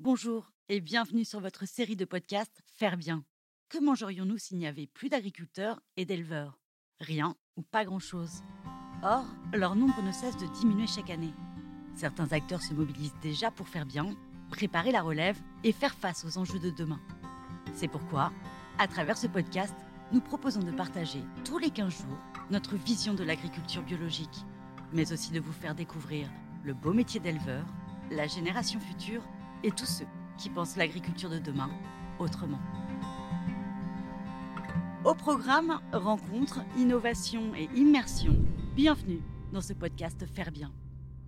Bonjour et bienvenue sur votre série de podcasts Faire bien. Que mangerions-nous s'il n'y avait plus d'agriculteurs et d'éleveurs? Rien ou pas grand-chose. Or, leur nombre ne cesse de diminuer chaque année. Certains acteurs se mobilisent déjà pour faire bien, préparer la relève et faire face aux enjeux de demain. C'est pourquoi, à travers ce podcast, nous proposons de partager tous les 15 jours notre vision de l'agriculture biologique, mais aussi de vous faire découvrir le beau métier d'éleveur, la génération future et tous ceux qui pensent l'agriculture de demain autrement. Au programme Rencontres, innovation et immersion, bienvenue dans ce podcast Faire bien.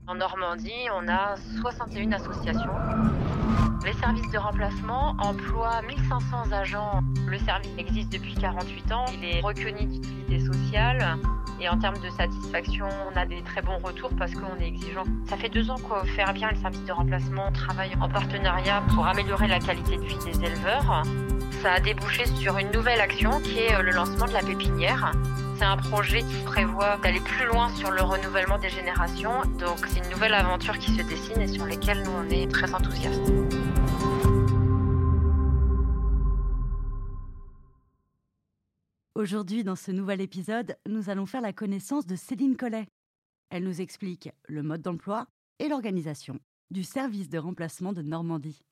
En Normandie, on a 61 associations. Les services de remplacement emploient 1500 agents. Le service existe depuis 48 ans. Il est reconnu d'utilité sociale. Et en termes de satisfaction, on a des très bons retours parce qu'on est exigeant. Ça fait deux ans qu'au Faire Bien, le service de remplacement travaille en partenariat pour améliorer la qualité de vie des éleveurs. Ça a débouché sur une nouvelle action qui est le lancement de la pépinière. C'est un projet qui prévoit d'aller plus loin sur le renouvellement des générations. Donc c'est une nouvelle aventure qui se dessine et sur laquelle nous on est très enthousiastes. Aujourd'hui, dans ce nouvel épisode, nous allons faire la connaissance de Céline Collet. Elle nous explique le mode d'emploi et l'organisation du service de remplacement de Normandie.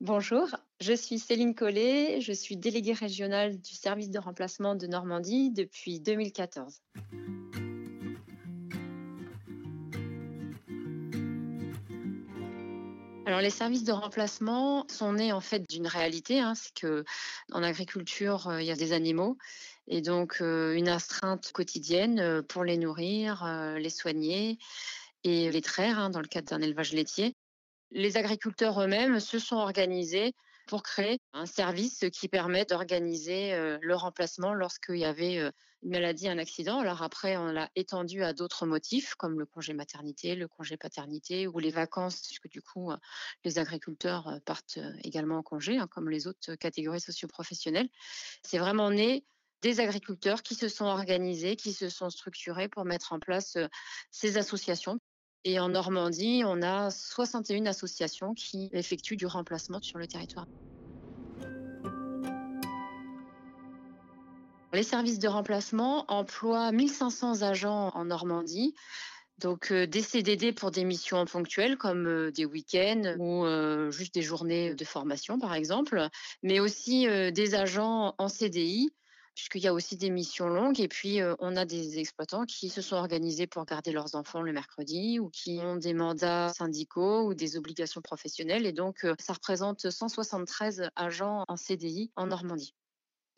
Bonjour, je suis Céline Collet, je suis déléguée régionale du service de remplacement de Normandie depuis 2014. Alors les services de remplacement sont nés en fait d'une réalité, hein, c'est que en agriculture euh, il y a des animaux et donc euh, une astreinte quotidienne euh, pour les nourrir, les soigner et les traire hein, dans le cadre d'un élevage laitier. Les agriculteurs eux-mêmes se sont organisés pour créer un service qui permet d'organiser le remplacement lorsqu'il y avait une maladie, un accident. Alors après, on l'a étendu à d'autres motifs comme le congé maternité, le congé paternité ou les vacances, puisque du coup, les agriculteurs partent également en congé, hein, comme les autres catégories socioprofessionnelles. C'est vraiment né des agriculteurs qui se sont organisés, qui se sont structurés pour mettre en place ces associations. Et en Normandie, on a 61 associations qui effectuent du remplacement sur le territoire. Les services de remplacement emploient 1500 agents en Normandie. Donc des CDD pour des missions ponctuelles comme des week-ends ou juste des journées de formation par exemple, mais aussi des agents en CDI puisqu'il y a aussi des missions longues et puis on a des exploitants qui se sont organisés pour garder leurs enfants le mercredi ou qui ont des mandats syndicaux ou des obligations professionnelles et donc ça représente 173 agents en CDI en Normandie.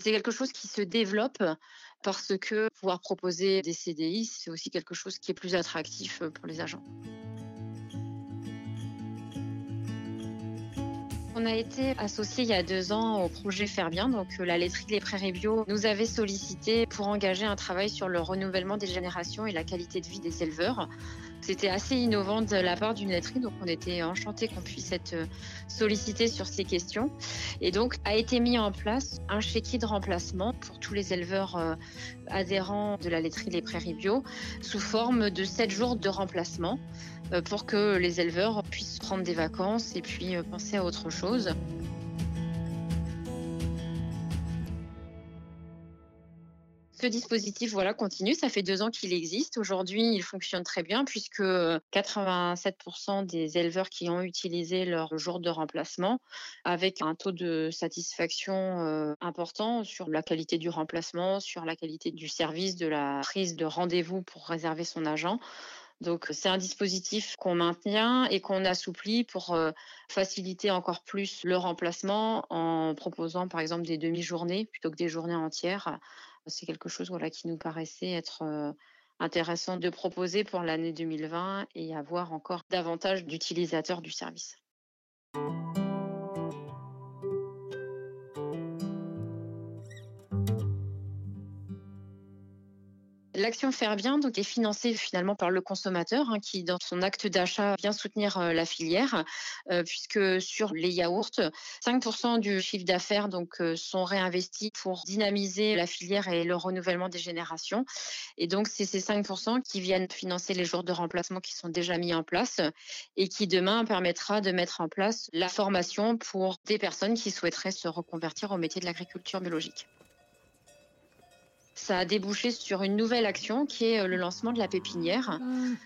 C'est quelque chose qui se développe parce que pouvoir proposer des CDI, c'est aussi quelque chose qui est plus attractif pour les agents. On a été associé il y a deux ans au projet Faire Bien. Donc, la laiterie Les Prairies Bio nous avait sollicité pour engager un travail sur le renouvellement des générations et la qualité de vie des éleveurs. C'était assez innovant de la part d'une laiterie, donc on était enchantés qu'on puisse être euh, sollicité sur ces questions. Et donc a été mis en place un chéquier de remplacement pour tous les éleveurs euh, adhérents de la laiterie Les Prairies Bio sous forme de 7 jours de remplacement euh, pour que les éleveurs puissent prendre des vacances et puis penser à autre chose. Ce dispositif voilà, continue, ça fait deux ans qu'il existe. Aujourd'hui, il fonctionne très bien puisque 87% des éleveurs qui ont utilisé leur jour de remplacement avec un taux de satisfaction important sur la qualité du remplacement, sur la qualité du service, de la prise de rendez-vous pour réserver son agent. Donc c'est un dispositif qu'on maintient et qu'on assouplit pour faciliter encore plus le remplacement en proposant par exemple des demi-journées plutôt que des journées entières c'est quelque chose qui nous paraissait être intéressant de proposer pour l'année 2020 et avoir encore davantage d'utilisateurs du service. L'action Faire Bien est financée finalement par le consommateur hein, qui, dans son acte d'achat, vient soutenir euh, la filière, euh, puisque sur les yaourts, 5% du chiffre d'affaires euh, sont réinvestis pour dynamiser la filière et le renouvellement des générations. Et donc, c'est ces 5% qui viennent financer les jours de remplacement qui sont déjà mis en place et qui demain permettra de mettre en place la formation pour des personnes qui souhaiteraient se reconvertir au métier de l'agriculture biologique ça a débouché sur une nouvelle action qui est euh, le lancement de la pépinière.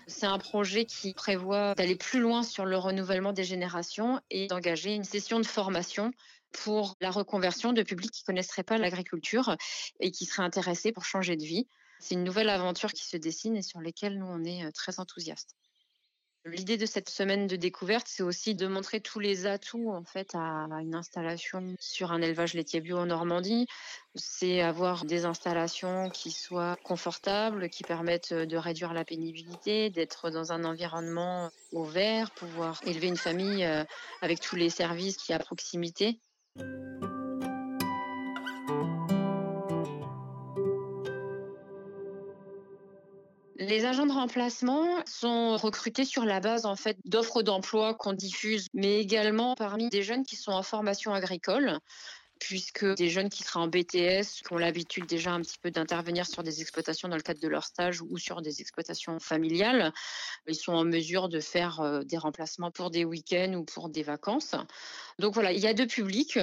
C'est un projet qui prévoit d'aller plus loin sur le renouvellement des générations et d'engager une session de formation pour la reconversion de publics qui connaisseraient pas l'agriculture et qui seraient intéressés pour changer de vie. C'est une nouvelle aventure qui se dessine et sur laquelle nous, on est euh, très enthousiastes. L'idée de cette semaine de découverte, c'est aussi de montrer tous les atouts en fait à une installation sur un élevage laitier bio en Normandie. C'est avoir des installations qui soient confortables, qui permettent de réduire la pénibilité, d'être dans un environnement ouvert, pouvoir élever une famille euh, avec tous les services qui à proximité. Les agents de remplacement sont recrutés sur la base en fait d'offres d'emploi qu'on diffuse, mais également parmi des jeunes qui sont en formation agricole puisque des jeunes qui seraient en BTS, qui ont l'habitude déjà un petit peu d'intervenir sur des exploitations dans le cadre de leur stage ou sur des exploitations familiales, ils sont en mesure de faire euh, des remplacements pour des week-ends ou pour des vacances. Donc voilà, il y a deux publics.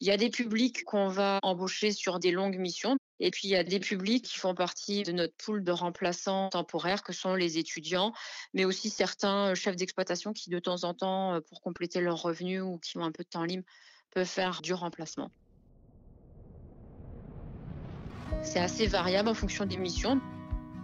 Il y a des publics qu'on va embaucher sur des longues missions. Et puis, il y a des publics qui font partie de notre pool de remplaçants temporaires, que sont les étudiants, mais aussi certains chefs d'exploitation qui, de temps en temps, euh, pour compléter leurs revenus ou qui ont un peu de temps libre, faire du remplacement. C'est assez variable en fonction des missions.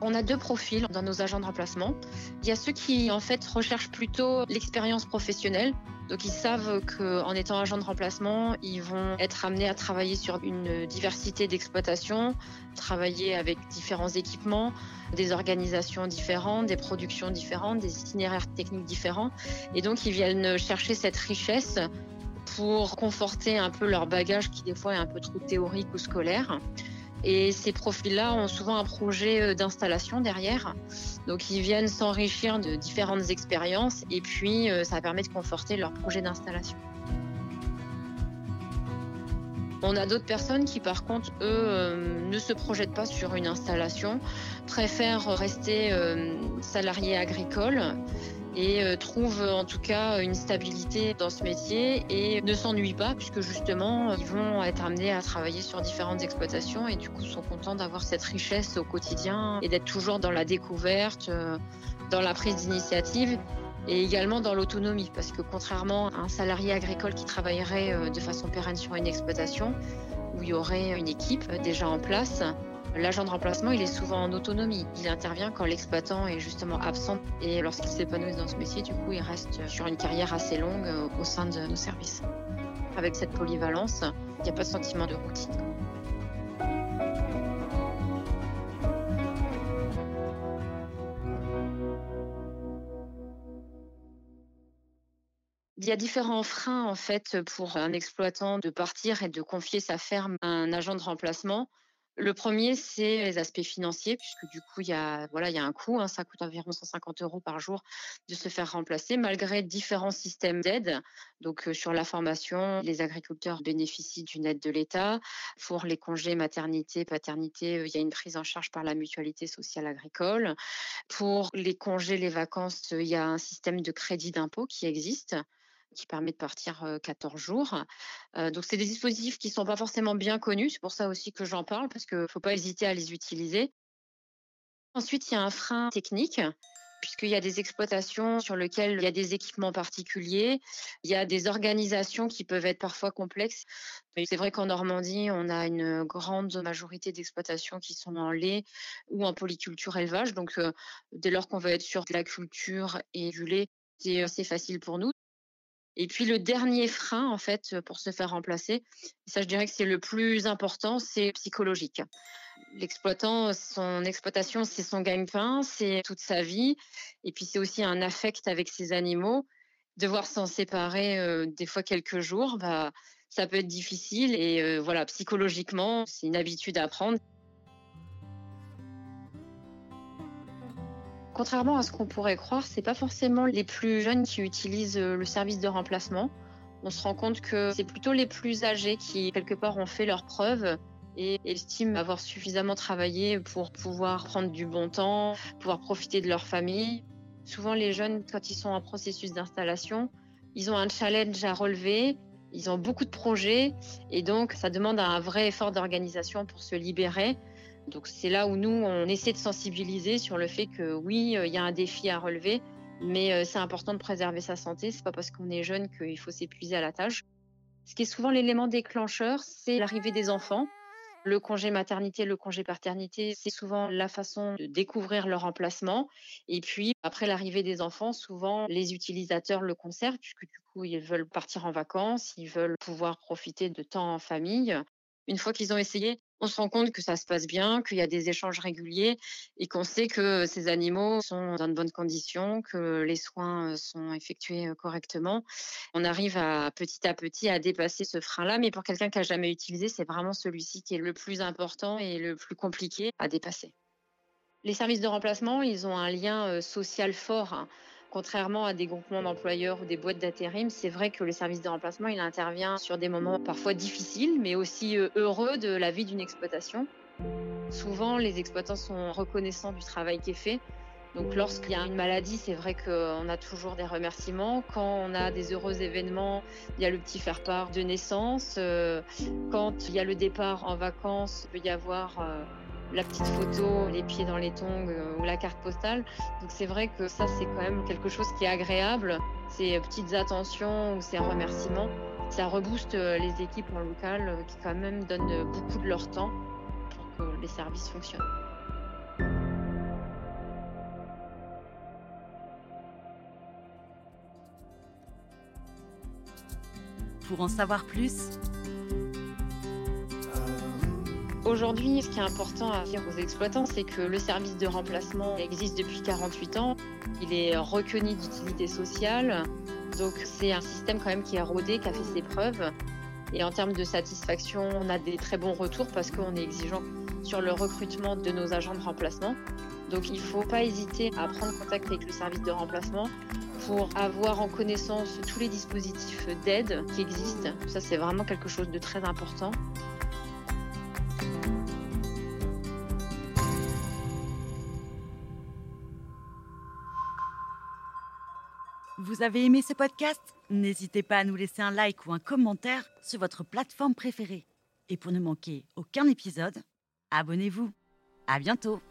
On a deux profils dans nos agents de remplacement. Il y a ceux qui en fait recherchent plutôt l'expérience professionnelle. Donc ils savent qu'en étant agent de remplacement, ils vont être amenés à travailler sur une diversité d'exploitations, travailler avec différents équipements, des organisations différentes, des productions différentes, des itinéraires techniques différents. Et donc ils viennent chercher cette richesse pour conforter un peu leur bagage qui des fois est un peu trop théorique ou scolaire. Et ces profils-là ont souvent un projet euh, d'installation derrière. Donc ils viennent s'enrichir de différentes expériences et puis euh, ça permet de conforter leur projet d'installation. On a d'autres personnes qui, par contre, eux, euh, ne se projettent pas sur une installation, préfèrent rester salariés agricoles et euh, trouvent en tout cas une stabilité dans ce métier et ne s'ennuient pas puisque justement ils vont être amenés à travailler sur différentes exploitations et du coup sont contents d'avoir cette richesse au quotidien et d'être toujours dans la découverte, euh, dans la prise d'initiative et également dans l'autonomie. Parce que contrairement à un salarié agricole qui travaillerait euh, de façon pérenne sur une exploitation où il y aurait une équipe déjà en place, L'agent de remplacement, il est souvent en autonomie. Il intervient quand l'exploitant est justement absent et lorsqu'il s'épanouit dans ce métier, du coup, il reste sur une carrière assez longue euh, au sein de nos services. Avec cette polyvalence, il n'y a pas de sentiment de routine. Il y a différents freins en fait pour un exploitant de partir et de confier sa ferme à un agent de remplacement. Le premier, c'est les aspects financiers, puisque du coup, il y a, voilà, il y a un coût. Hein, ça coûte environ 150 euros par jour de se faire remplacer, malgré différents systèmes d'aide. Donc, euh, sur la formation, les agriculteurs bénéficient d'une aide de l'État. Pour les congés maternité, paternité, euh, il y a une prise en charge par la mutualité sociale agricole. Pour les congés, les vacances, il y a un système de crédit d'impôt qui existe qui permet de partir 14 jours. donc, c'est des dispositifs qui ne sont pas forcément bien connus. C'est pour ça aussi que j'en parle, parce qu'il ne faut pas hésiter à les utiliser. Ensuite, il y a un frein technique puisqu'il y a des exploitations sur lesquelles il y a des équipements particuliers, il y a des organisations qui peuvent être parfois complexes. C'est vrai qu'en Normandie, on a une grande majorité d'exploitations qui sont en lait ou en polyculture élevage. Donc, dès lors qu'on veut être sur de la culture et du lait, c'est assez facile pour nous. Et puis le dernier frein, en fait, pour se faire remplacer, ça je dirais que c'est le plus important, c'est psychologique. L'exploitant, son exploitation, c'est son gagne-pain, c'est toute sa vie. Et puis c'est aussi un affect avec ses animaux. Devoir s'en séparer euh, des fois quelques jours, bah, ça peut être difficile. Et euh, voilà, psychologiquement, c'est une habitude à prendre. Contrairement à ce qu'on pourrait croire, c'est pas forcément les plus jeunes qui utilisent euh, le service de remplacement. On se rend compte que c'est plutôt les plus âgés qui, quelque part, ont fait leurs preuves et estiment avoir suffisamment travaillé pour pouvoir prendre du bon temps, pouvoir profiter de leur famille. Souvent, les jeunes, quand ils sont en processus d'installation, ils ont un challenge à relever, ils ont beaucoup de projets et donc ça demande un vrai effort d'organisation pour se libérer. Donc c'est là où nous, on essaie de sensibiliser sur le fait que oui, euh, il y a un défi à relever, mais euh, c'est important de préserver sa santé. C'est pas parce qu'on est jeune qu'il faut s'épuiser à la tâche. Ce qui est souvent l'élément déclencheur, c'est l'arrivée des enfants. Le congé maternité, le congé paternité, c'est souvent la façon de découvrir leur emplacement. Et puis, après l'arrivée des enfants, souvent, les utilisateurs le conservent puisque du coup, ils veulent partir en vacances, ils veulent pouvoir profiter de temps en famille. Une fois qu'ils ont essayé, on se rend compte que ça se passe bien, qu'il y a des échanges réguliers et qu'on sait que ces animaux sont dans de bonnes conditions, que les soins sont effectués correctement. On arrive à petit à petit à dépasser ce frein-là, mais pour quelqu'un qui n'a jamais utilisé, c'est vraiment celui-ci qui est le plus important et le plus compliqué à dépasser. Les services de remplacement, ils ont un lien social fort. Contrairement à des groupements d'employeurs ou des boîtes d'intérim, c'est vrai que le service de remplacement, il intervient sur des moments parfois difficiles, mais aussi euh, heureux de la vie d'une exploitation. Souvent, les exploitants sont reconnaissants du travail qui est fait. Donc lorsqu'il y a une maladie, c'est vrai qu'on a toujours des remerciements. Quand on a des heureux événements, il y a le petit faire-part de naissance. Euh, quand il y a le départ en vacances, il peut y avoir euh, la petite photo, les pieds dans les tongs euh, ou la carte postale. Donc c'est vrai que ça, c'est quand même quelque chose qui est agréable. Ces petites attentions ou ces remerciements, ça rebooste euh, les équipes en local euh, qui quand même donnent beaucoup de leur temps pour que les services fonctionnent. Pour en savoir plus, Aujourd'hui, ce qui est important à dire aux exploitants, c'est que le service de remplacement existe depuis 48 ans. Il est reconnu d'utilité sociale. Donc c'est un système quand même qui est rodé, qui a fait ses preuves. Et en termes de satisfaction, on a des très bons retours parce qu'on est exigeant sur le recrutement de nos agents de remplacement. Donc il ne faut pas hésiter à prendre contact avec le service de remplacement pour avoir en connaissance tous les dispositifs d'aide qui existent. Ça, c'est vraiment quelque chose de très important. Vous avez aimé ce podcast? N'hésitez pas à nous laisser un like ou un commentaire sur votre plateforme préférée. Et pour ne manquer aucun épisode, abonnez-vous. À bientôt